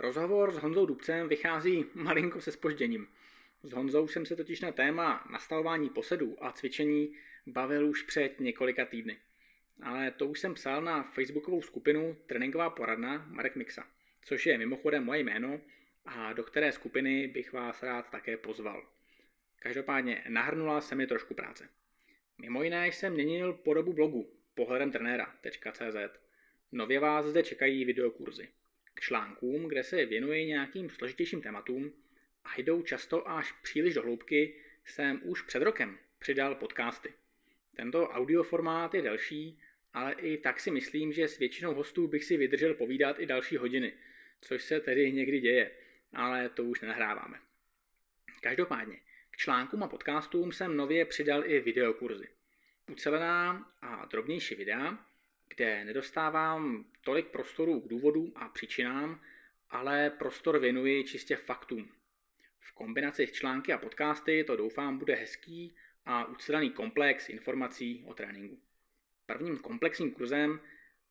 Rozhovor s Honzou Dubcem vychází malinko se spožděním. S Honzou jsem se totiž na téma nastavování posedů a cvičení bavil už před několika týdny. Ale to už jsem psal na facebookovou skupinu Tréninková poradna Marek Mixa, což je mimochodem moje jméno a do které skupiny bych vás rád také pozval. Každopádně nahrnula se mi trošku práce. Mimo jiné jsem měnil podobu blogu pohledem trenéra.cz. Nově vás zde čekají videokurzy. K článkům, kde se věnuji nějakým složitějším tématům a jdou často až příliš do hloubky, jsem už před rokem přidal podcasty. Tento audioformát je delší, ale i tak si myslím, že s většinou hostů bych si vydržel povídat i další hodiny, což se tedy někdy děje, ale to už nenahráváme. Každopádně, k článkům a podcastům jsem nově přidal i videokurzy. Ucelená a drobnější videa, kde nedostávám tolik prostoru k důvodům a příčinám, ale prostor věnuji čistě faktům. V kombinaci s články a podcasty to doufám bude hezký a ucelený komplex informací o tréninku. Prvním komplexním kurzem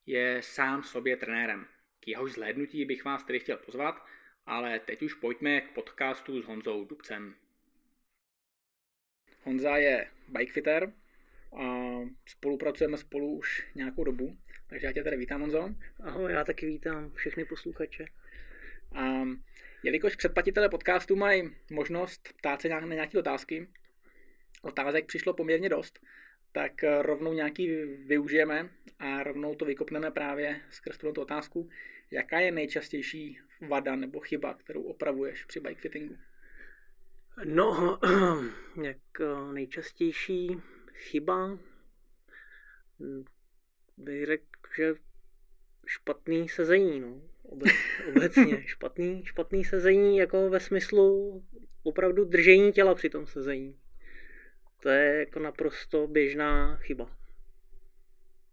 je sám sobě trenérem. K jehož zhlédnutí bych vás tedy chtěl pozvat, ale teď už pojďme k podcastu s Honzou Dubcem. Honza je bikefitter, a spolupracujeme spolu už nějakou dobu. Takže já tě tady vítám, Honzo. Ahoj, já taky vítám všechny posluchače. A jelikož předplatitelé podcastu mají možnost ptát se na nějaké otázky, otázek přišlo poměrně dost, tak rovnou nějaký využijeme a rovnou to vykopneme právě skrz tu otázku. Jaká je nejčastější vada nebo chyba, kterou opravuješ při bike fittingu? No, jak eh, nejčastější chyba, bych řekl, že špatný sezení, no. Obec, obecně špatný, špatný sezení jako ve smyslu opravdu držení těla při tom sezení. To je jako naprosto běžná chyba.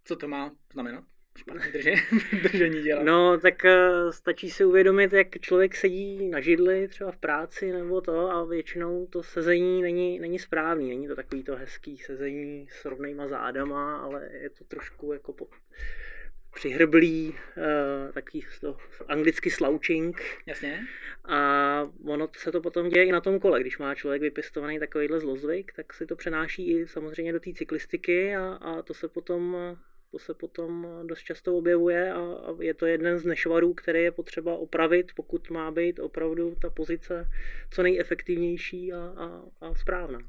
Co to má znamenat? Špatné držení, držení dělat. No, tak uh, stačí si uvědomit, jak člověk sedí na židli, třeba v práci nebo to, a většinou to sezení není, není správný. Není to takový to hezký sezení s rovnýma zádama, ale je to trošku jako po, přihrblý, uh, takový to anglicky slouching. Jasně. A ono se to potom děje i na tom kole. Když má člověk vypěstovaný takovýhle zlozvyk, tak si to přenáší i samozřejmě do té cyklistiky a, a to se potom to se potom dost často objevuje a, je to jeden z nešvarů, který je potřeba opravit, pokud má být opravdu ta pozice co nejefektivnější a, a, a správná.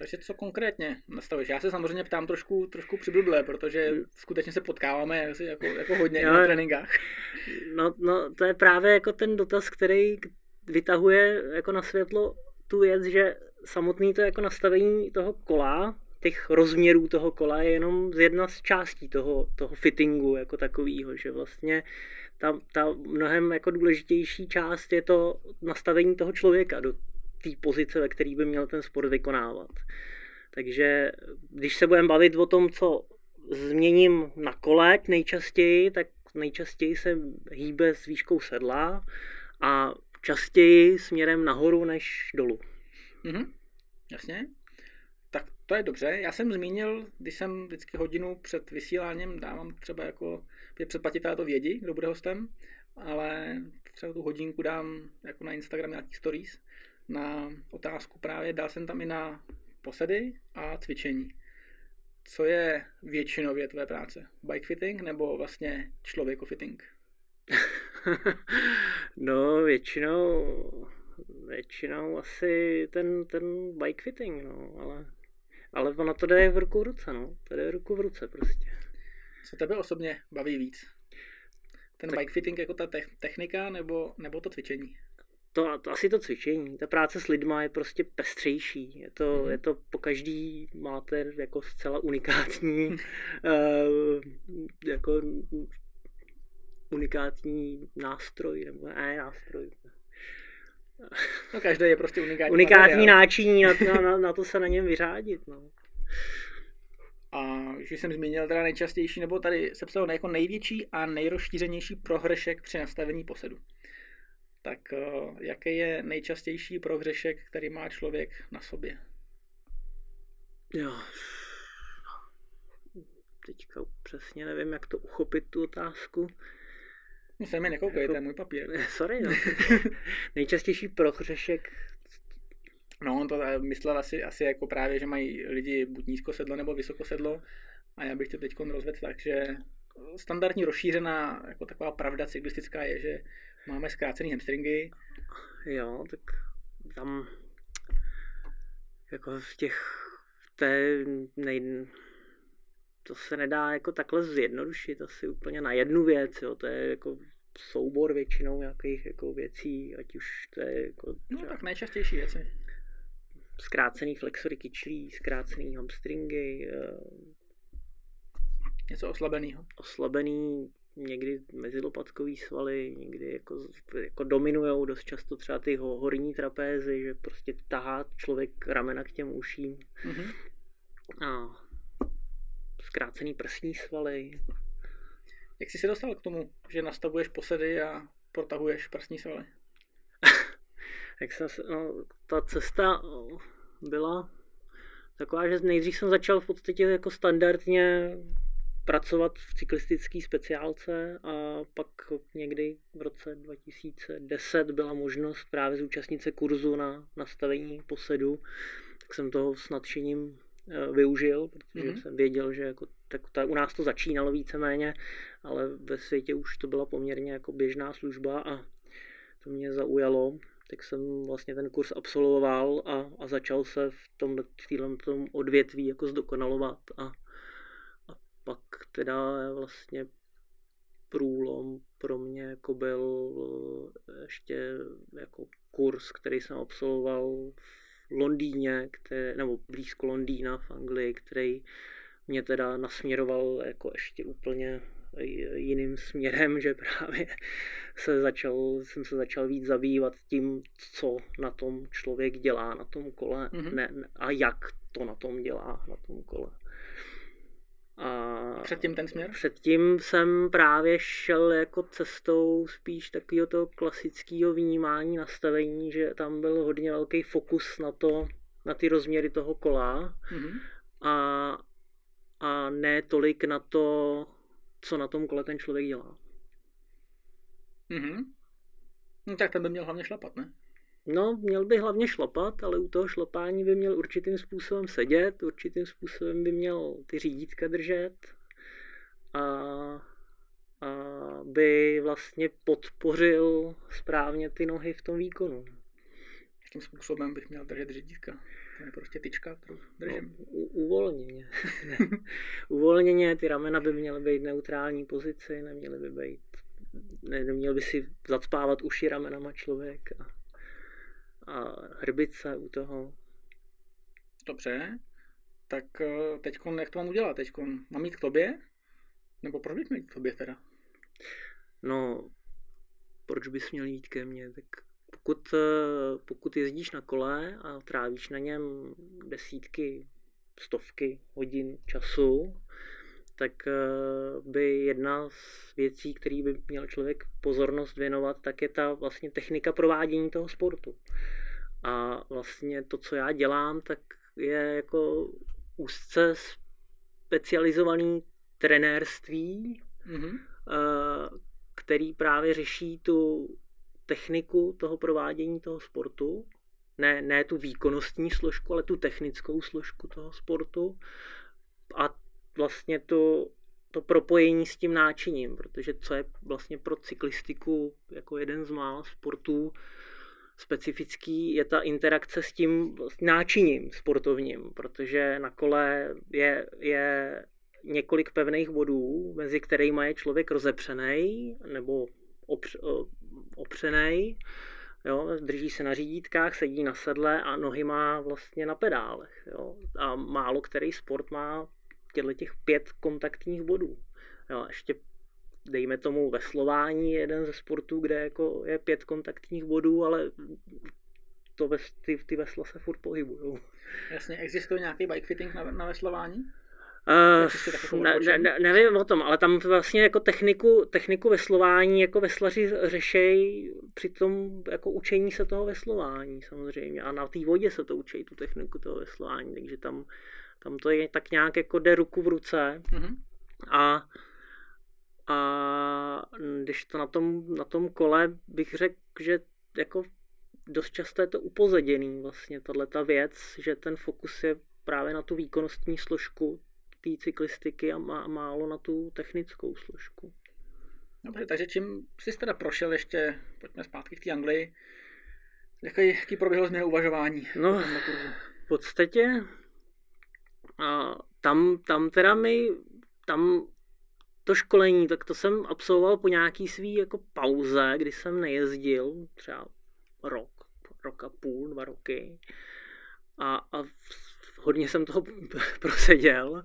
Takže co konkrétně nastavíš? Já se samozřejmě ptám trošku, trošku přiblblé, protože skutečně se potkáváme jako, jako hodně jo, na tréninkách. No, no, to je právě jako ten dotaz, který vytahuje jako na světlo tu věc, že samotný to jako nastavení toho kola těch rozměrů toho kola je jenom jedna z částí toho, toho fittingu jako takového, že vlastně ta, ta mnohem jako důležitější část je to nastavení toho člověka do té pozice, ve které by měl ten sport vykonávat. Takže když se budeme bavit o tom, co změním na kole nejčastěji, tak nejčastěji se hýbe s výškou sedla a častěji směrem nahoru než dolů. Mhm, jasně. To je dobře. Já jsem zmínil, když jsem vždycky hodinu před vysíláním dávám třeba jako, předplatitelé to vědí, kdo bude hostem, ale třeba tu hodinku dám jako na Instagram nějaký stories na otázku právě, dal jsem tam i na posedy a cvičení. Co je většinově tvé práce? Bike fitting nebo vlastně člověko fitting? no, většinou, většinou asi ten, ten bike fitting, no, ale ale ono to jde v ruku v ruce, no. To jde v ruku v ruce prostě. Co tebe osobně baví víc? Ten tak... bike fitting jako ta technika nebo, nebo to cvičení? To, to asi to cvičení. Ta práce s lidma je prostě pestřejší. Je to, mm. je to po každý máte jako zcela unikátní uh, jako unikátní nástroj, nebo ne nástroj, No každý je prostě unikátní. Unikátní náčiní, na, na, na, na to se na něm vyřádit. No. A když jsem zmínil teda nejčastější, nebo tady se psalo jako největší a nejrozšířenější prohřešek při nastavení posedu. Tak uh, jaký je nejčastější prohřešek, který má člověk na sobě? Jo. Teďka přesně nevím, jak to uchopit, tu otázku. Se mi nekoukej, jako... to je můj papír. Sorry, no. Nejčastější prohřešek No, on to eh, myslel asi, asi jako právě, že mají lidi buď nízko sedlo nebo vysoko sedlo. A já bych to teď rozvedl tak, že standardní rozšířená jako taková pravda cyklistická je, že máme zkrácený hamstringy. Jo, tak tam jako v těch v té nej, to se nedá jako takhle zjednodušit asi úplně na jednu věc, jo. to je jako soubor většinou nějakých jako věcí, ať už to je jako... No tak nejčastější věci. Zkrácený flexory kyčlí, zkrácený hamstringy. Eh, Něco oslabeného. Oslabený někdy mezilopatkový svaly, někdy jako, jako dominujou dost často třeba ty horní trapézy, že prostě tahá člověk ramena k těm uším. Mm-hmm. A zkrácený prsní svaly. Jak jsi se dostal k tomu, že nastavuješ posedy a protahuješ prsní svaly? Jak se, no, ta cesta byla taková, že nejdřív jsem začal v podstatě jako standardně pracovat v cyklistické speciálce a pak někdy v roce 2010 byla možnost právě zúčastnit se kurzu na nastavení posedu, tak jsem toho s nadšením využil, protože mm-hmm. jsem věděl, že jako, tak ta, u nás to začínalo víceméně, ale ve světě už to byla poměrně jako běžná služba a to mě zaujalo, tak jsem vlastně ten kurz absolvoval a, a začal se v tom, v tom odvětví jako zdokonalovat a pak teda vlastně průlom pro mě jako byl eh, ještě jako kurz, který jsem absolvoval v Londýně, který, nebo blízko Londýna v Anglii, který mě teda nasměroval jako ještě úplně jiným směrem, že právě se začal, jsem se začal víc zabývat tím, co na tom člověk dělá na tom kole mm-hmm. ne, a jak to na tom dělá na tom kole. A předtím ten směr? Předtím jsem právě šel jako cestou spíš takového toho klasického vnímání, nastavení, že tam byl hodně velký fokus na to, na ty rozměry toho kola mm-hmm. a, a ne tolik na to, co na tom kole ten člověk dělá. Mm-hmm. No tak ten by měl hlavně šlapat, ne? No, měl by hlavně šlapat, ale u toho šlapání by měl určitým způsobem sedět, určitým způsobem by měl ty řídítka držet a, a by vlastně podpořil správně ty nohy v tom výkonu. Jakým způsobem bych měl držet řídítka? To je prostě tyčka, kterou držím. No, u, uvolněně. uvolněně, ty ramena by měly být v neutrální pozici, neměly by být, ne, neměl by si zacpávat uši ramenama člověk. A hrbice u toho. Dobře, tak eh, teď jak to mám udělat? Teď mám jít k tobě? Nebo proč bych měl jít k tobě teda? No, proč bys měl jít ke mně? Tak pokud, eh, pokud jezdíš na kole a trávíš na něm desítky, stovky hodin času, tak eh, by jedna z věcí, který by měl člověk pozornost věnovat, tak je ta vlastně technika provádění toho sportu. A vlastně to, co já dělám, tak je jako úzce specializovaný trenérství, mm-hmm. který právě řeší tu techniku toho provádění toho sportu, ne, ne tu výkonnostní složku, ale tu technickou složku toho sportu a vlastně to, to propojení s tím náčiním, protože co je vlastně pro cyklistiku jako jeden z mála sportů specifický, je ta interakce s tím náčiním sportovním, protože na kole je, je několik pevných bodů, mezi kterými je člověk rozepřený nebo opř, opřený, jo, drží se na řídítkách, sedí na sedle a nohy má vlastně na pedálech. Jo. A málo který sport má těchto těch pět kontaktních bodů. Jo, ještě dejme tomu veslování jeden ze sportů, kde jako je pět kontaktních bodů, ale to ves, ty, ty vesla se furt pohybují. Jasně, existuje nějaký bike fitting na, na veslování? Uh, ne, ne, ne, nevím o tom, ale tam vlastně jako techniku, techniku veslování jako veslaři řešejí při tom jako učení se toho veslování samozřejmě a na té vodě se to učí tu techniku toho veslování, takže tam tam to je tak nějak jako jde ruku v ruce. Mm-hmm. A, A když to na tom, na tom kole bych řekl, že jako dost často je to upozaděný vlastně, tahle ta věc, že ten fokus je právě na tu výkonnostní složku té cyklistiky a má, málo na tu technickou složku. Dobře, takže čím jsi teda prošel ještě, pojďme zpátky k té Anglii, jaký, jaký proběhlo změna uvažování? No, v podstatě a tam, tam teda mi, tam to školení, tak to jsem absolvoval po nějaký svý jako pauze, kdy jsem nejezdil, třeba rok, rok a půl, dva roky. A, a hodně jsem toho proseděl.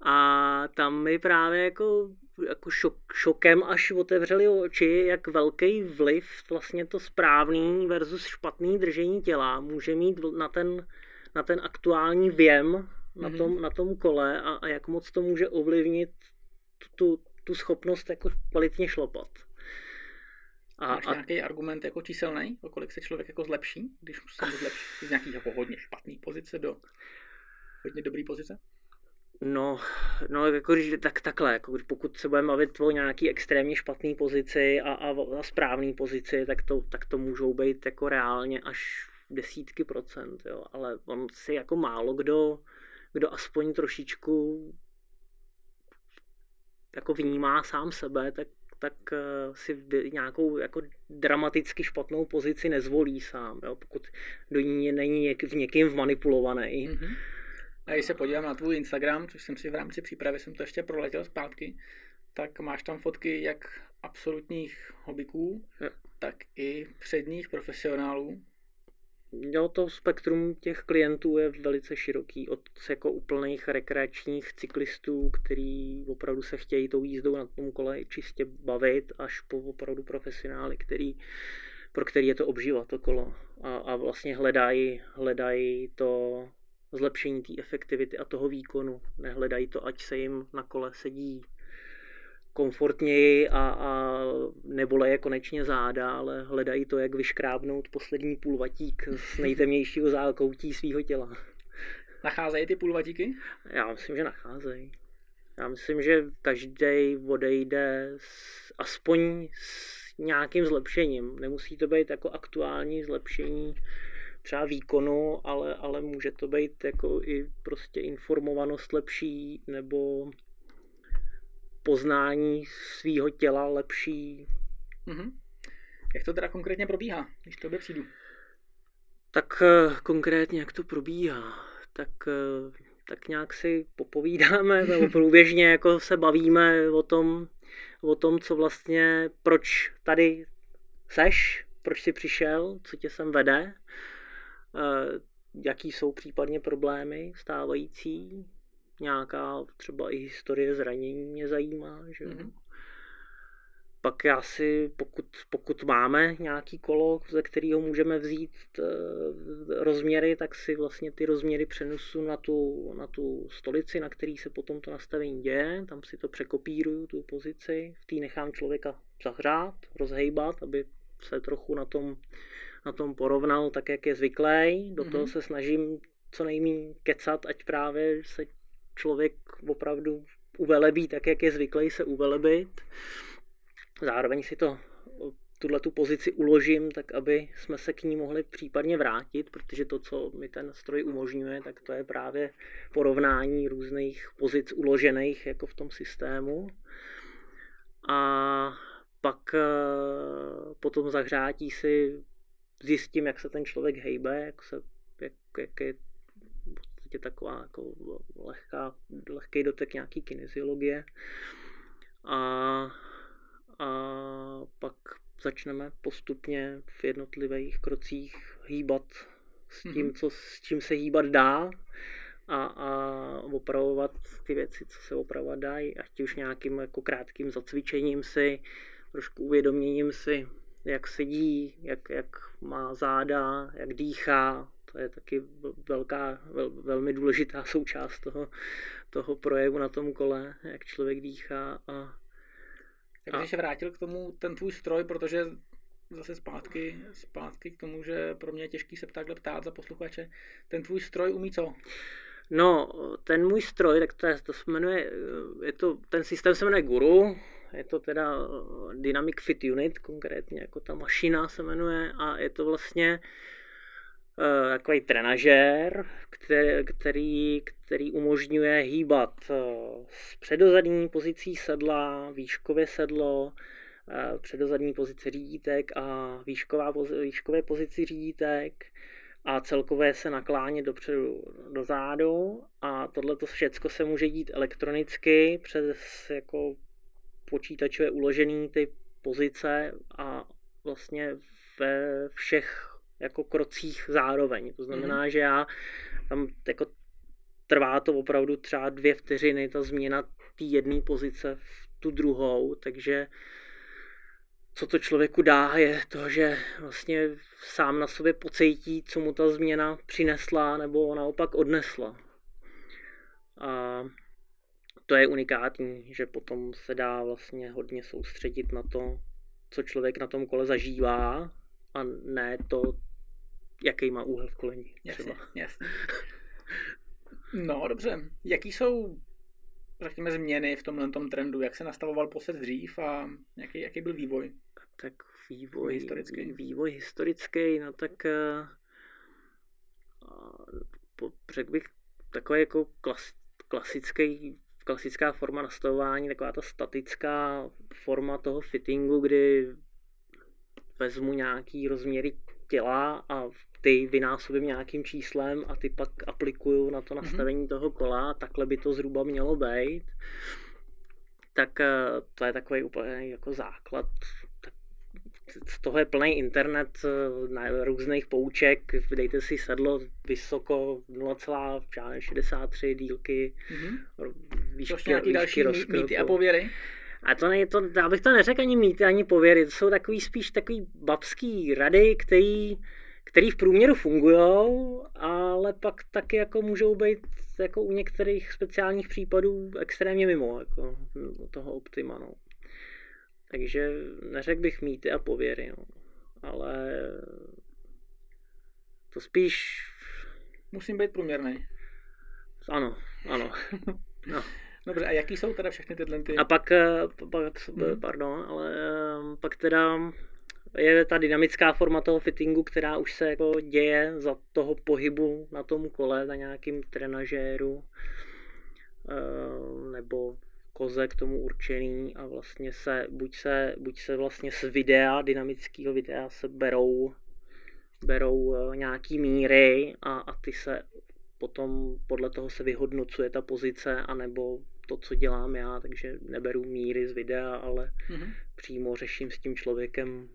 A tam mi právě jako, jako šok, šokem až otevřeli oči, jak velký vliv vlastně to správný versus špatný držení těla může mít na ten, na ten aktuální věm na mhm. tom, mm-hmm. na tom kole a, a jak moc to může ovlivnit tu, tu schopnost jako kvalitně šlapat. A, Máš a... nějaký argument jako číselný, o kolik se člověk jako zlepší, když se zlepší z nějaký jako hodně špatný pozice do hodně dobrý pozice? No, no jako když, tak, takhle, jako pokud se budeme bavit o nějaký extrémně špatný pozici a, a, a správný pozici, tak to, tak to můžou být jako reálně až desítky procent, jo, ale on si jako málo kdo, kdo aspoň trošičku jako vnímá sám sebe, tak, tak eh, si nějakou jako dramaticky špatnou pozici nezvolí sám, jo, pokud do ní není něk, v někým vmanipulovaný. Mm-hmm. A když se podívám na tvůj Instagram, což jsem si v rámci přípravy jsem to ještě proletěl zpátky, tak máš tam fotky jak absolutních hobiků, tak i předních profesionálů. Jo, to spektrum těch klientů je velice široký, od jako úplných rekreačních cyklistů, který opravdu se chtějí tou jízdou na tom kole čistě bavit, až po opravdu profesionály, který, pro který je to obživa, to kolo. A, a vlastně hledají, hledají to zlepšení té efektivity a toho výkonu. Nehledají to, ať se jim na kole sedí komfortněji a, a neboleje konečně záda, ale hledají to, jak vyškrábnout poslední půlvatík z nejtemnějšího zákoutí svého těla. Nacházejí ty půlvatíky? Já myslím, že nacházejí. Já myslím, že každý odejde s, aspoň s nějakým zlepšením. Nemusí to být jako aktuální zlepšení třeba výkonu, ale, ale může to být jako i prostě informovanost lepší nebo poznání svého těla lepší. Mm-hmm. Jak to teda konkrétně probíhá, když to přijdu? Tak uh, konkrétně, jak to probíhá? Tak, uh, tak nějak si popovídáme, nebo průběžně jako se bavíme o tom, o tom, co vlastně, proč tady seš, proč jsi přišel, co tě sem vede, uh, jaký jsou případně problémy stávající, nějaká třeba i historie zranění mě zajímá, že mm-hmm. Pak já si, pokud, pokud máme nějaký kolo, ze kterého můžeme vzít e, rozměry, tak si vlastně ty rozměry přenesu na tu, na tu stolici, na který se potom to nastavení děje. Tam si to překopíruju, tu pozici. V té nechám člověka zahřát, rozhejbat, aby se trochu na tom, na tom porovnal tak, jak je zvyklý. Do mm-hmm. toho se snažím co nejméně kecat, ať právě se člověk opravdu uvelebí tak, jak je zvyklý se uvelebit. Zároveň si to tuhle tu pozici uložím, tak aby jsme se k ní mohli případně vrátit, protože to, co mi ten stroj umožňuje, tak to je právě porovnání různých pozic uložených jako v tom systému. A pak eh, potom zahřátí si zjistím, jak se ten člověk hejbe, jak, se, jak, jak je je taková jako lehká, lehký dotek nějaký kineziologie. A, a pak začneme postupně v jednotlivých krocích hýbat s tím, mm-hmm. co, s čím se hýbat dá a, a opravovat ty věci, co se opravovat dají, ať už nějakým jako krátkým zacvičením si, trošku uvědoměním si, jak sedí, jak, jak má záda, jak dýchá, to je taky velká, vel, velmi důležitá součást toho, toho projevu na tom kole, jak člověk dýchá. A, a... se vrátil k tomu ten tvůj stroj, protože zase zpátky, zpátky k tomu, že pro mě je těžký se takhle ptát za posluchače. Ten tvůj stroj umí co? No, ten můj stroj, tak to, je, to se jmenuje, je to, ten systém se jmenuje Guru, je to teda Dynamic Fit Unit, konkrétně jako ta mašina se jmenuje a je to vlastně uh, takový trenažér, který, který, který umožňuje hýbat uh, s předozadní pozicí sedla, výškově sedlo, uh, předozadní pozici řídítek a výšková, výškové pozici řídítek a celkové se naklánět dopředu do zádu. A tohle to všechno se může dít elektronicky přes jako počítačové uložený ty pozice a vlastně ve všech jako krocích zároveň. To znamená, mm-hmm. že já tam jako trvá to opravdu třeba dvě vteřiny, ta změna té jedné pozice v tu druhou, takže co to člověku dá, je to, že vlastně sám na sobě pocítí, co mu ta změna přinesla nebo naopak odnesla. A to je unikátní, že potom se dá vlastně hodně soustředit na to, co člověk na tom kole zažívá a ne to, jaký má úhel v koleni. Třeba. Jasně, jasně. No, dobře. Jaký jsou řekněme, změny v tomhle tom trendu? Jak se nastavoval posed dřív a jaký, jaký byl vývoj? Tak vývoj historický. Vývoj historický, no tak uh, řekl bych takový jako klas, klasický klasická forma nastavování, taková ta statická forma toho fittingu, kdy vezmu nějaký rozměry těla a ty vynásobím nějakým číslem a ty pak aplikuju na to mhm. nastavení mm-hmm. toho kola, takhle by to zhruba mělo být. Tak eh, to je takový úplně jako základ. Z toho je plný internet eh, na různých pouček. Dejte si sedlo vysoko 0,63 dílky. Mm-hmm. Výšky, nějaký další mýty a pověry? A to ne, to, já bych to neřekl ani mýty, ani pověry. To jsou takový spíš takový babský rady, který který v průměru fungují, ale pak taky jako můžou být jako u některých speciálních případů extrémně mimo jako toho optima. No. Takže neřekl bych mýty a pověry, no. ale to spíš... Musím být průměrný. Ano, ano. No. Dobře, a jaký jsou teda všechny tyhle ty... A pak, eh, pak hmm. pardon, ale eh, pak teda je ta dynamická forma toho fittingu, která už se jako děje za toho pohybu na tom kole, na nějakým trenažéru eh, nebo koze k tomu určený a vlastně se buď se, buď se vlastně z videa, dynamického videa se berou, berou nějaký míry a, a ty se potom podle toho se vyhodnocuje ta pozice, anebo to, co dělám já, takže neberu míry z videa, ale mm-hmm. přímo řeším s tím člověkem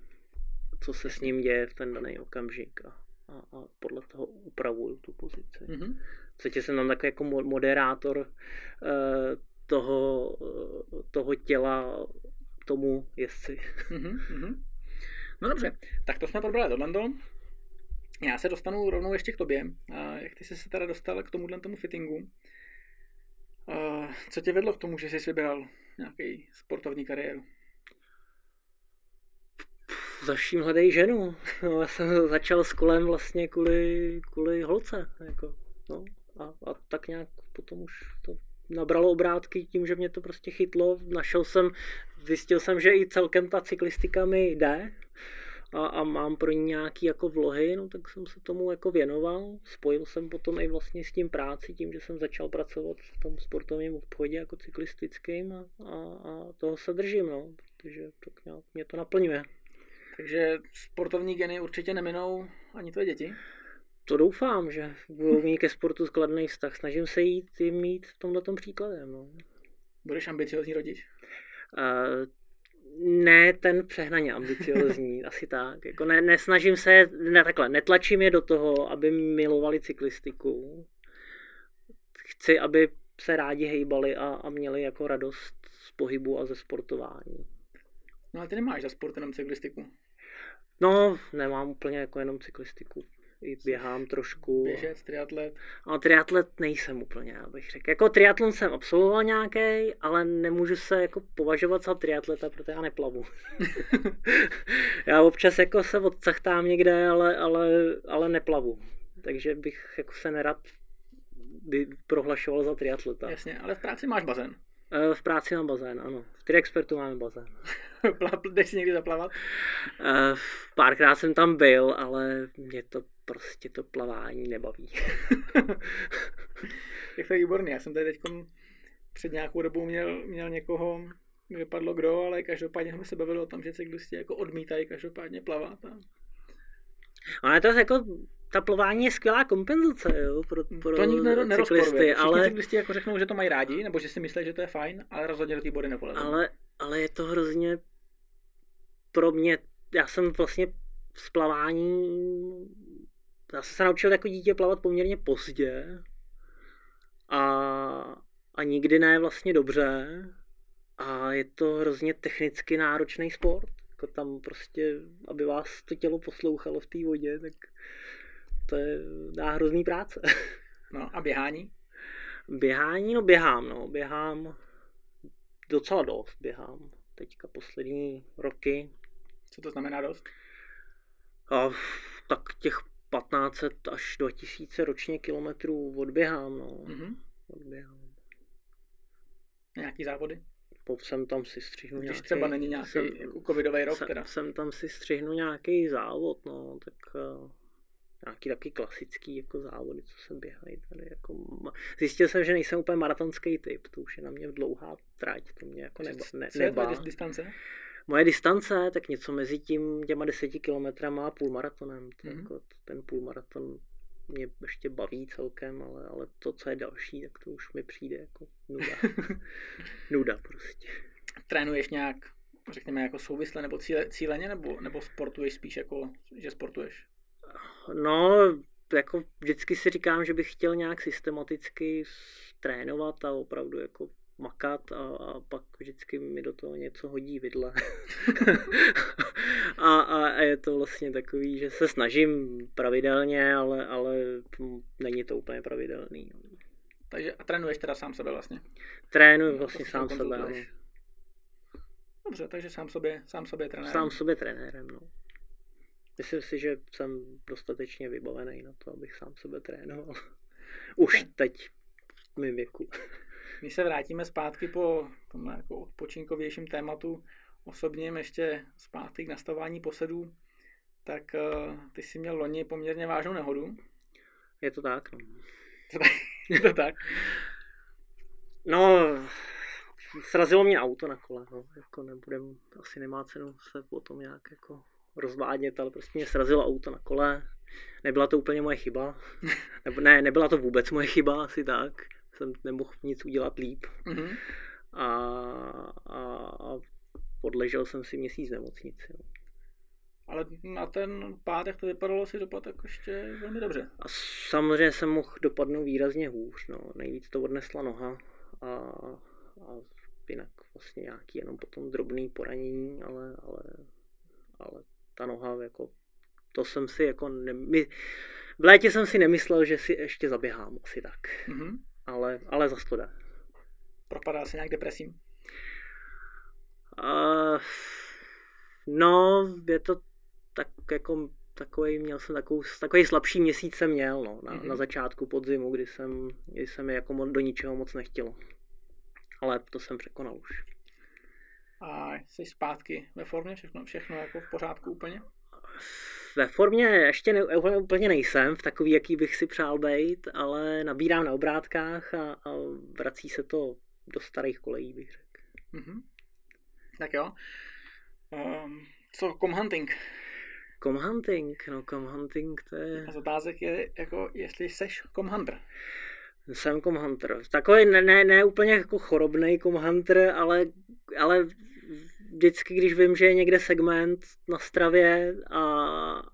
co se s ním děje v ten daný okamžik a, a, a podle toho upravuju tu pozici. Mm-hmm. V jsem tam takový jako moderátor uh, toho, uh, toho těla tomu jezdci. Mm-hmm. No dobře, tak to jsme probrali Orlando. Já se dostanu rovnou ještě k tobě. A jak ty jsi se teda dostal k tomuhle tomu fittingu? Uh, co tě vedlo k tomu, že jsi vybral nějaký sportovní kariéru? za vším hledej ženu. No, já jsem začal s kolem vlastně kvůli, kvůli holce. Jako, no, a, a, tak nějak potom už to nabralo obrátky tím, že mě to prostě chytlo. Našel jsem, zjistil jsem, že i celkem ta cyklistika mi jde a, a mám pro ní nějaký jako vlohy, no tak jsem se tomu jako věnoval. Spojil jsem potom i vlastně s tím práci, tím, že jsem začal pracovat v tom sportovním obchodě jako cyklistickým a, a, a toho se držím, no, protože tak nějak mě to naplňuje. Takže sportovní geny určitě neminou ani tvoje děti? To doufám, že budou mít ke sportu skladný vztah. Snažím se jít jim mít v tomhle příkladem. No. Budeš ambiciozní rodič? Uh, ne ten přehnaně ambiciozní, asi tak. Jako ne, nesnažím se, ne takhle, netlačím je do toho, aby milovali cyklistiku. Chci, aby se rádi hejbali a, a měli jako radost z pohybu a ze sportování. No ale ty nemáš za sport jenom cyklistiku. No, nemám úplně jako jenom cyklistiku. I běhám trošku. Běžec, triatlet. A triatlet nejsem úplně, já bych řekl. Jako triatlon jsem absolvoval nějaký, ale nemůžu se jako považovat za triatleta, protože já neplavu. já občas jako se odcachtám někde, ale, ale, ale neplavu. Takže bych jako se nerad by prohlašoval za triatleta. Jasně, ale v práci máš bazén. Eh, v práci mám bazén, ano. V T-Expertu máme bazén. Jdeš si někdy zaplavat? Uh, párkrát jsem tam byl, ale mě to prostě to plavání nebaví. Jak to je výborný. Já jsem tady teď před nějakou dobou měl, měl někoho, vypadlo kdo, ale každopádně jsme se bavili o tom, že cyklisti jako odmítají každopádně plavat. A... Ale to je jako ta plování je skvělá kompenzace jo, pro, pro to nikdo cyklisty, ale... cyklisti jako řeknou, že to mají rádi, nebo že si myslí, že to je fajn, ale rozhodně do té body nepolezou. Ale, ale je to hrozně pro mě, já jsem vlastně z plavání, já jsem se naučil jako dítě plavat poměrně pozdě a, a nikdy ne vlastně dobře a je to hrozně technicky náročný sport. Jako tam prostě, aby vás to tělo poslouchalo v té vodě, tak to je, dá hrozný práce. No a běhání? Běhání, no běhám, no, běhám docela dost, běhám teďka poslední roky. Co to znamená dost? A, tak těch 1500 až 2000 ročně kilometrů odběhám, no. Mm-hmm. Odběhám. Nějaký závody? Jsem tam si střihnu Když nějaký... třeba není nějaký jsem, jako covidový rok jsem, teda. Jsem tam si střihnu nějaký závod, no, tak uh, nějaký taky klasický jako závody, co se běhají tady. Jako, zjistil jsem, že nejsem úplně maratonský typ, to už je na mě dlouhá trať, to mě jako neba, ne, nebá. distance? Moje distance, tak něco mezi tím těma deseti kilometrama a půlmaratonem. Mm-hmm. Jako, ten půlmaraton mě ještě baví celkem, ale, ale to, co je další, tak to už mi přijde jako nuda. nuda prostě. Trénuješ nějak, řekněme, jako souvisle nebo cíle, cíleně, nebo, nebo sportuješ spíš jako, že sportuješ? No, jako vždycky si říkám, že bych chtěl nějak systematicky trénovat a opravdu jako makat a, a pak vždycky mi do toho něco hodí vidle. a, a, a je to vlastně takový, že se snažím pravidelně, ale, ale není to úplně pravidelný. Takže a trénuješ teda sám sebe vlastně? Trénuji no, vlastně sám sebe. Dobře, takže sám sobě, sám sobě trenérem. Sám sobě trenérem, no. Myslím si, že jsem dostatečně vybavený na to, abych sám sebe trénoval. Už teď v mém věku. Když se vrátíme zpátky po tom jako odpočinkovějším tématu, osobním ještě zpátky k nastavování posedů, tak uh, ty jsi měl loni poměrně vážnou nehodu. Je to tak, no. Je to tak? No, srazilo mě auto na kole, no. Jako nebudem, asi nemá cenu se potom nějak jako rozvádět, ale prostě mě srazilo auto na kole. Nebyla to úplně moje chyba. Nebo ne, nebyla to vůbec moje chyba, asi tak. Jsem nemohl nic udělat líp. Mm-hmm. A, a, a podležel jsem si měsíc v nemocnici. No. Ale na ten pádech to vypadalo si dopad jako ještě velmi dobře. A samozřejmě jsem mohl dopadnout výrazně hůř. No. Nejvíc to odnesla noha a, a jinak vlastně nějaký jenom potom drobný poranění, ale, ale, ale ta noha, jako, to jsem si jako, nemy... v létě jsem si nemyslel, že si ještě zaběhám, asi tak. Mm-hmm. Ale, ale zase to jde. Propadá se nějak depresím? Uh, no, je to tak jako takový, měl jsem takovou, takový slabší měsíc jsem měl, no, na, mm-hmm. na začátku podzimu, kdy jsem, kdy jsem jako do ničeho moc nechtěl. Ale to jsem překonal už a jsi zpátky ve formě, všechno, všechno jako v pořádku úplně? Ve formě ještě ne, úplně nejsem, v takový, jaký bych si přál být, ale nabírám na obrátkách a, a vrací se to do starých kolejí, bych řekl. Mm-hmm. Tak jo. Um, co comhunting? Comhunting, no comhunting to je... A z otázek je, jako, jestli seš comhunter. Jsem comhunter. Takový ne, ne, ne úplně jako chorobný comhunter, ale, ale vždycky, když vím, že je někde segment na stravě a,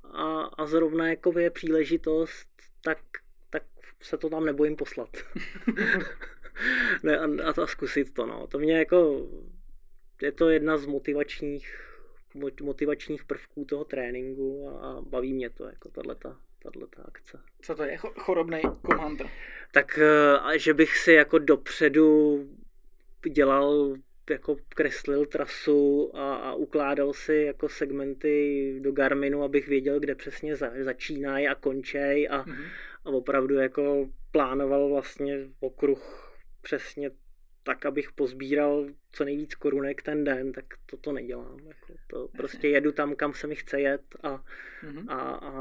a, a zrovna jako je příležitost, tak, tak se to tam nebojím poslat. ne, a, a, to zkusit to, no. To mě jako, je to jedna z motivačních, motivačních prvků toho tréninku a, a baví mě to, jako tato, tato akce. Co to je chorobný commander? Tak, eh, že bych si jako dopředu dělal jako kreslil trasu a, a ukládal si jako segmenty do Garminu, abych věděl, kde přesně za, začínají a končej a, mm-hmm. a opravdu jako plánoval vlastně okruh přesně tak, abych pozbíral co nejvíc korunek ten den, tak to to nedělám. Jako to prostě jedu tam, kam se mi chce jet a, mm-hmm. a, a,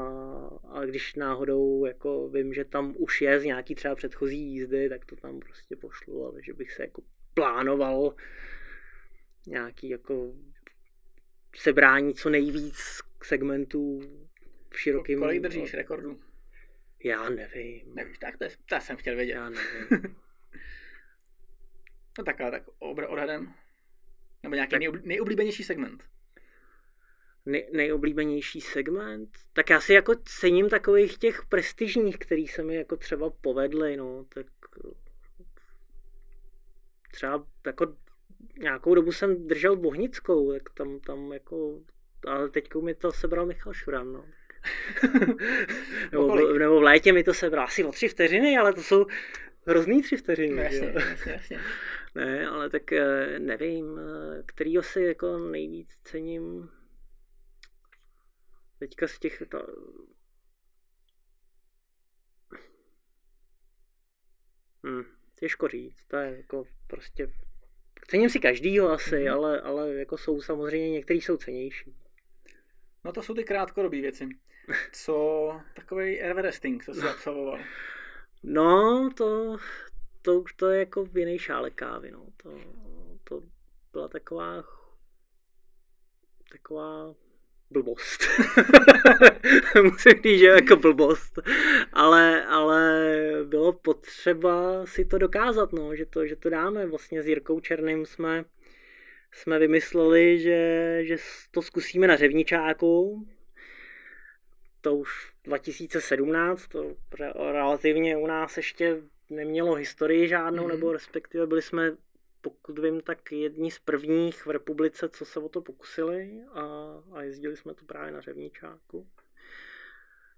a, když náhodou jako vím, že tam už je z nějaký třeba předchozí jízdy, tak to tam prostě pošlu, ale že bych se jako plánoval nějaký jako sebrání co nejvíc segmentů v širokým... Kolik držíš rekordu? Já nevím. Nevíš, tak to, je, to jsem chtěl vědět. Já nevím. no tak ale tak odhadem. Nebo nějaký tak... nejoblíbenější segment. Nej, nejoblíbenější segment? Tak já si jako cením takových těch prestižních, který se mi jako třeba povedly, no, tak třeba jako nějakou dobu jsem držel Bohnickou, tak tam, tam jako, ale teď mi to sebral Michal Šuran, no. nebo, nebo v létě mi to sebral asi o tři vteřiny, ale to jsou hrozný tři vteřiny. No, jasně, jasně, jasně. Ne, ale tak eh, nevím, eh, kterýho si jako nejvíc cením. Teďka z těch, to, Hmm, těžko říct, to je jako prostě Cením si každýho asi, mm-hmm. ale, ale jako jsou samozřejmě, některý jsou cenější. No to jsou ty krátkodobé věci. Co takový Everesting, co jsi absolvoval? No, to, to to je jako v jiný šále kávy, no. To, to byla taková taková blbost. Musím říct, že jako blbost. Ale, ale bylo potřeba si to dokázat, no, že, to, že to dáme. Vlastně s Jirkou Černým jsme, jsme vymysleli, že, že to zkusíme na řevničáku. To už 2017, to relativně u nás ještě nemělo historii žádnou, mm. nebo respektive byli jsme pokud vím, tak jedni z prvních v republice, co se o to pokusili a, a jezdili jsme to právě na Řevničáku.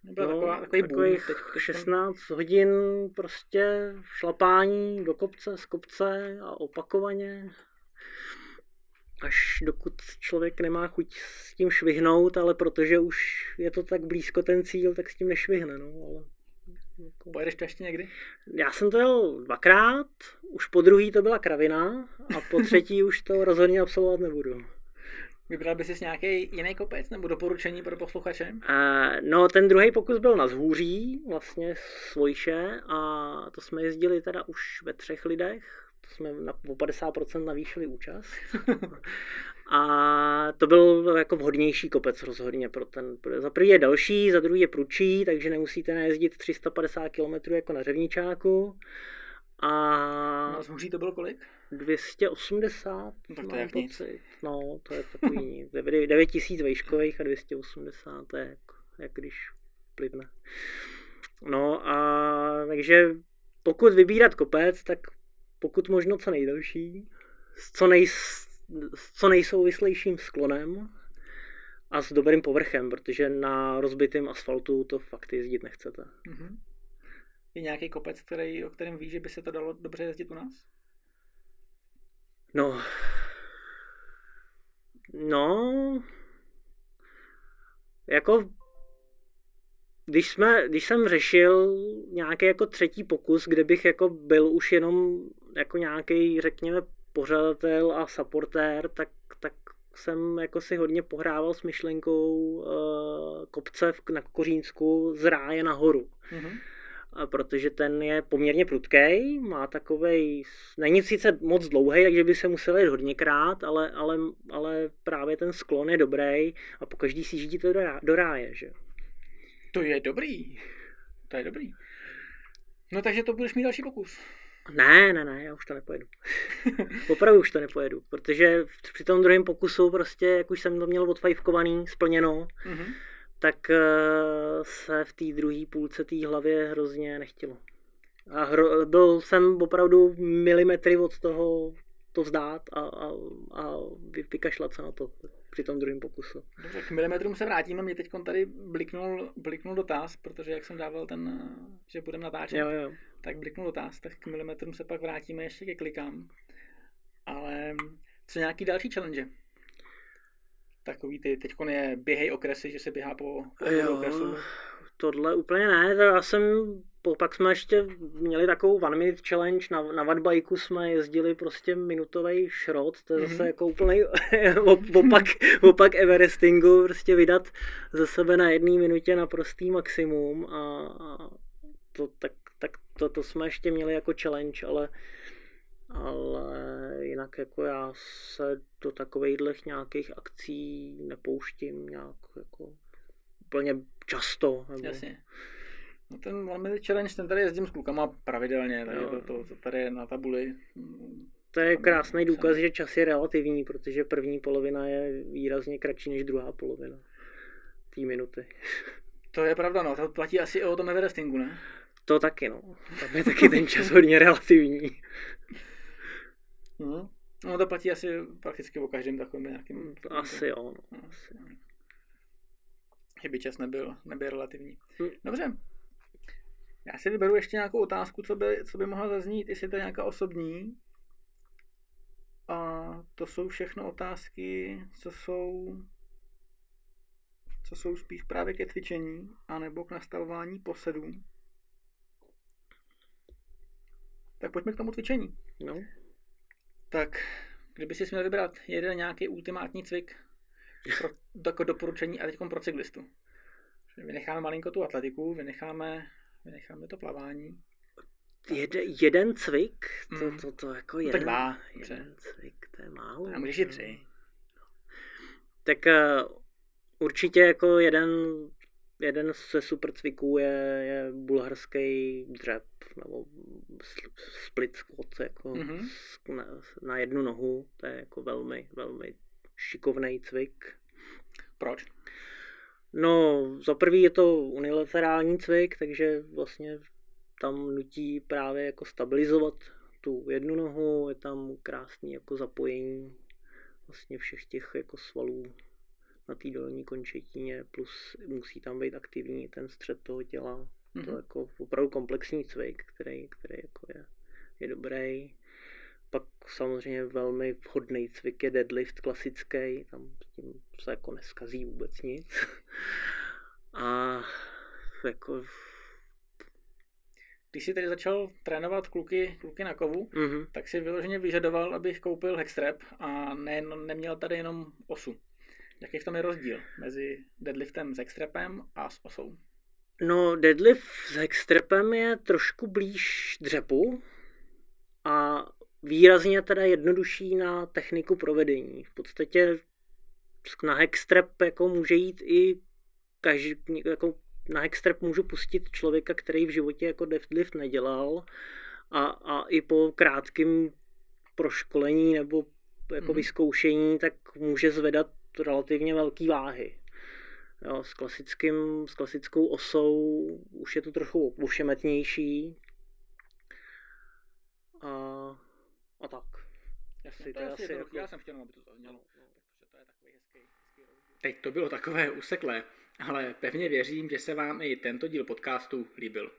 Byla no, taková, takový takových boom, teď, 16 hodin prostě šlapání do kopce, z kopce a opakovaně. Až dokud člověk nemá chuť s tím švihnout, ale protože už je to tak blízko ten cíl, tak s tím nešvihne. No, ale. Pojedeš to ještě někdy? Já jsem to jel dvakrát, už po druhý to byla kravina a po třetí už to rozhodně absolvovat nebudu. Vybral bys si nějaký jiný kopec nebo doporučení pro posluchače? Uh, no, ten druhý pokus byl na Zhůří, vlastně Svojše a to jsme jezdili teda už ve třech lidech, to jsme na, o 50% navýšili účast. A to byl jako vhodnější kopec rozhodně pro ten. Za prvý je delší, za druhý je prudší, takže nemusíte najezdit 350 km jako na Řevničáku. A na zhůří to bylo kolik? 280. No, tak to je pocit. No, to je takový 9000 vejškových a 280, to je jako, jak když plivne. No a takže pokud vybírat kopec, tak pokud možno co nejdelší, co nej, s co nejsouvislejším sklonem a s dobrým povrchem, protože na rozbitém asfaltu to fakt jezdit nechcete. Mm-hmm. Je nějaký kopec, který, o kterém víš, že by se to dalo dobře jezdit u nás? No, no, jako když, jsme, když jsem řešil nějaký jako třetí pokus, kde bych jako byl už jenom jako nějaký, řekněme, pořadatel a supportér, tak, tak jsem jako si hodně pohrával s myšlenkou uh, kopce v, na Kořínsku z ráje nahoru. Mm-hmm. A protože ten je poměrně prudký, má takovej, není sice moc dlouhý, takže by se musel jít hodněkrát, ale, ale, ale právě ten sklon je dobrý a po každý si to do, do ráje, že? To je dobrý. To je dobrý. No takže to budeš mít další pokus. Ne, ne, ne, já už to nepojedu. Opravdu už to nepojedu, protože při tom druhém pokusu prostě, jak už jsem to měl odfajfkovaný, splněno, mm-hmm. tak uh, se v té druhé půlce té hlavě hrozně nechtělo. A hro, byl jsem opravdu milimetry od toho to vzdát a, a, a vykašlat se na to při tom druhém pokusu. Dobře, k milimetrům se vrátíme. Mě teď tady bliknul, bliknul dotaz, protože jak jsem dával ten, že budeme natáčet, jo, jo. tak bliknul dotaz, tak k milimetrům se pak vrátíme ještě ke klikám. Ale co nějaký další challenge? Takový ty, teď je běhej okresy, že se běhá po, po okresu. Tohle úplně ne, to já jsem pak jsme ještě měli takovou one minute challenge, na, na vadbajku jsme jezdili prostě minutový šrot, to je zase mm-hmm. jako úplný opak, opak Everestingu, prostě vydat ze sebe na jedné minutě na prostý maximum a, a to, tak, tak to, to jsme ještě měli jako challenge, ale ale jinak jako já se do takových nějakých akcí nepouštím nějak jako úplně často. Nebo... Jasně. No ten One Minute Challenge, ten tady jezdím s klukama pravidelně, takže to, to, to tady je na tabuli. To je krásný důkaz, že čas je relativní, protože první polovina je výrazně kratší než druhá polovina té minuty. To je pravda, no, to platí asi i o tom Everestingu, ne? To taky, no. Tam je taky ten čas hodně relativní. Hmm. No to platí asi prakticky o každém takovém nějakým... Asi jo, no. Asi. Že by čas nebyl, nebyl relativní. Hm. Dobře, já si vyberu ještě nějakou otázku, co by, co by mohla zaznít, jestli to je nějaká osobní. A to jsou všechno otázky, co jsou co jsou spíš právě ke cvičení, anebo k nastavování posedů. Tak pojďme k tomu cvičení. No. Tak, kdyby si měl vybrat jeden nějaký ultimátní cvik pro, jako doporučení a teď pro cyklistu. Vynecháme malinko tu atletiku, vynecháme Vynecháme to plavání. Jede, jeden cvik? To, mm. to, to jako jeden, no, tak dva. jeden cvik, to je málo. A můžeš i tři. Tak uh, určitě jako jeden, jeden ze super cviků je, je bulharský dřep nebo split squat jako mm-hmm. na, na jednu nohu. To je jako velmi, velmi šikovný cvik. Proč? No, za prvý je to unilaterální cvik, takže vlastně tam nutí právě jako stabilizovat tu jednu nohu, je tam krásný jako zapojení vlastně všech těch jako svalů na té dolní končetině, plus musí tam být aktivní ten střed toho těla. Mm-hmm. To je mhm. jako opravdu komplexní cvik, který, který jako je, je dobrý. Pak samozřejmě velmi vhodný cvik je deadlift klasický, tam s tím se jako neskazí vůbec nic. A jako... Když jsi tedy začal trénovat kluky, kluky na kovu, mm-hmm. tak si vyloženě vyžadoval, abych koupil hextrap a ne, neměl tady jenom osu. Jaký v tom je rozdíl mezi deadliftem s hextrapem a s osou? No, deadlift s hextrapem je trošku blíž dřepu výrazně teda jednodušší na techniku provedení. V podstatě na hextrap jako může jít i každý, jako na hextrap můžu pustit člověka, který v životě jako deadlift nedělal a, a i po krátkém proškolení nebo jako mm. vyzkoušení, tak může zvedat relativně velké váhy. Jo, s, klasickým, s klasickou osou už je to trochu ošemetnější. A a tak. Jasně, to, to je asi, jako... já jsem chtěl, aby to zaznělo, no, no. protože to je takový hezký, hezký rozdíl. Teď to bylo takové useklé, ale pevně věřím, že se vám i tento díl podcastu líbil.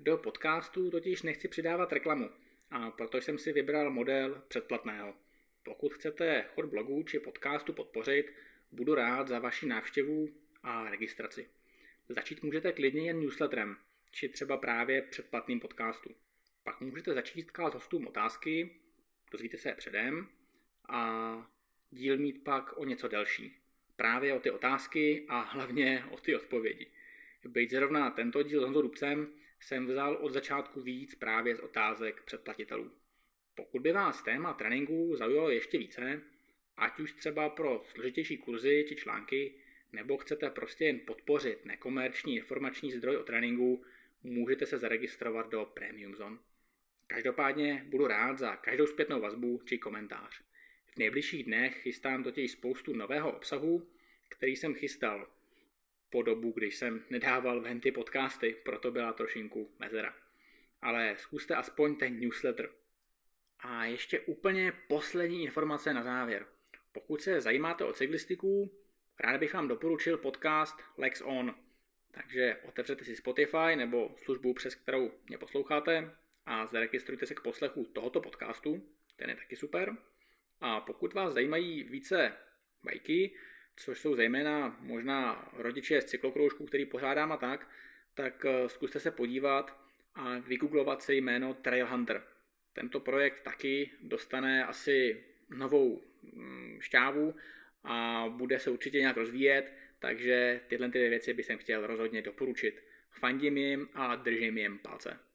Do podcastu totiž nechci přidávat reklamu, a proto jsem si vybral model předplatného. Pokud chcete chod blogu či podcastu podpořit, budu rád za vaši návštěvu a registraci. Začít můžete klidně jen newsletterem, či třeba právě předplatným podcastu. Pak můžete začít klást hostům otázky, dozvíte se je předem a díl mít pak o něco delší. Právě o ty otázky a hlavně o ty odpovědi. Být zrovna tento díl s Honzou Dubcem jsem vzal od začátku víc právě z otázek předplatitelů. Pokud by vás téma tréninku zaujalo ještě více, ať už třeba pro složitější kurzy či články, nebo chcete prostě jen podpořit nekomerční informační zdroj o tréninku, můžete se zaregistrovat do Premium Zone. Každopádně budu rád za každou zpětnou vazbu či komentář. V nejbližších dnech chystám totiž spoustu nového obsahu, který jsem chystal po dobu, když jsem nedával ven ty podcasty, proto byla trošinku mezera. Ale zkuste aspoň ten newsletter. A ještě úplně poslední informace na závěr. Pokud se zajímáte o cyklistiku, rád bych vám doporučil podcast Lex On. Takže otevřete si Spotify nebo službu, přes kterou mě posloucháte a zaregistrujte se k poslechu tohoto podcastu, ten je taky super. A pokud vás zajímají více bajky, což jsou zejména možná rodiče z cyklokroužků, který pořádám a tak, tak eh, zkuste se podívat a vygooglovat si jméno Trail Hunter. Tento projekt taky dostane asi novou mm, šťávu a bude se určitě nějak rozvíjet, takže tyhle ty věci bych chtěl rozhodně doporučit. Fandím jim a držím jim palce.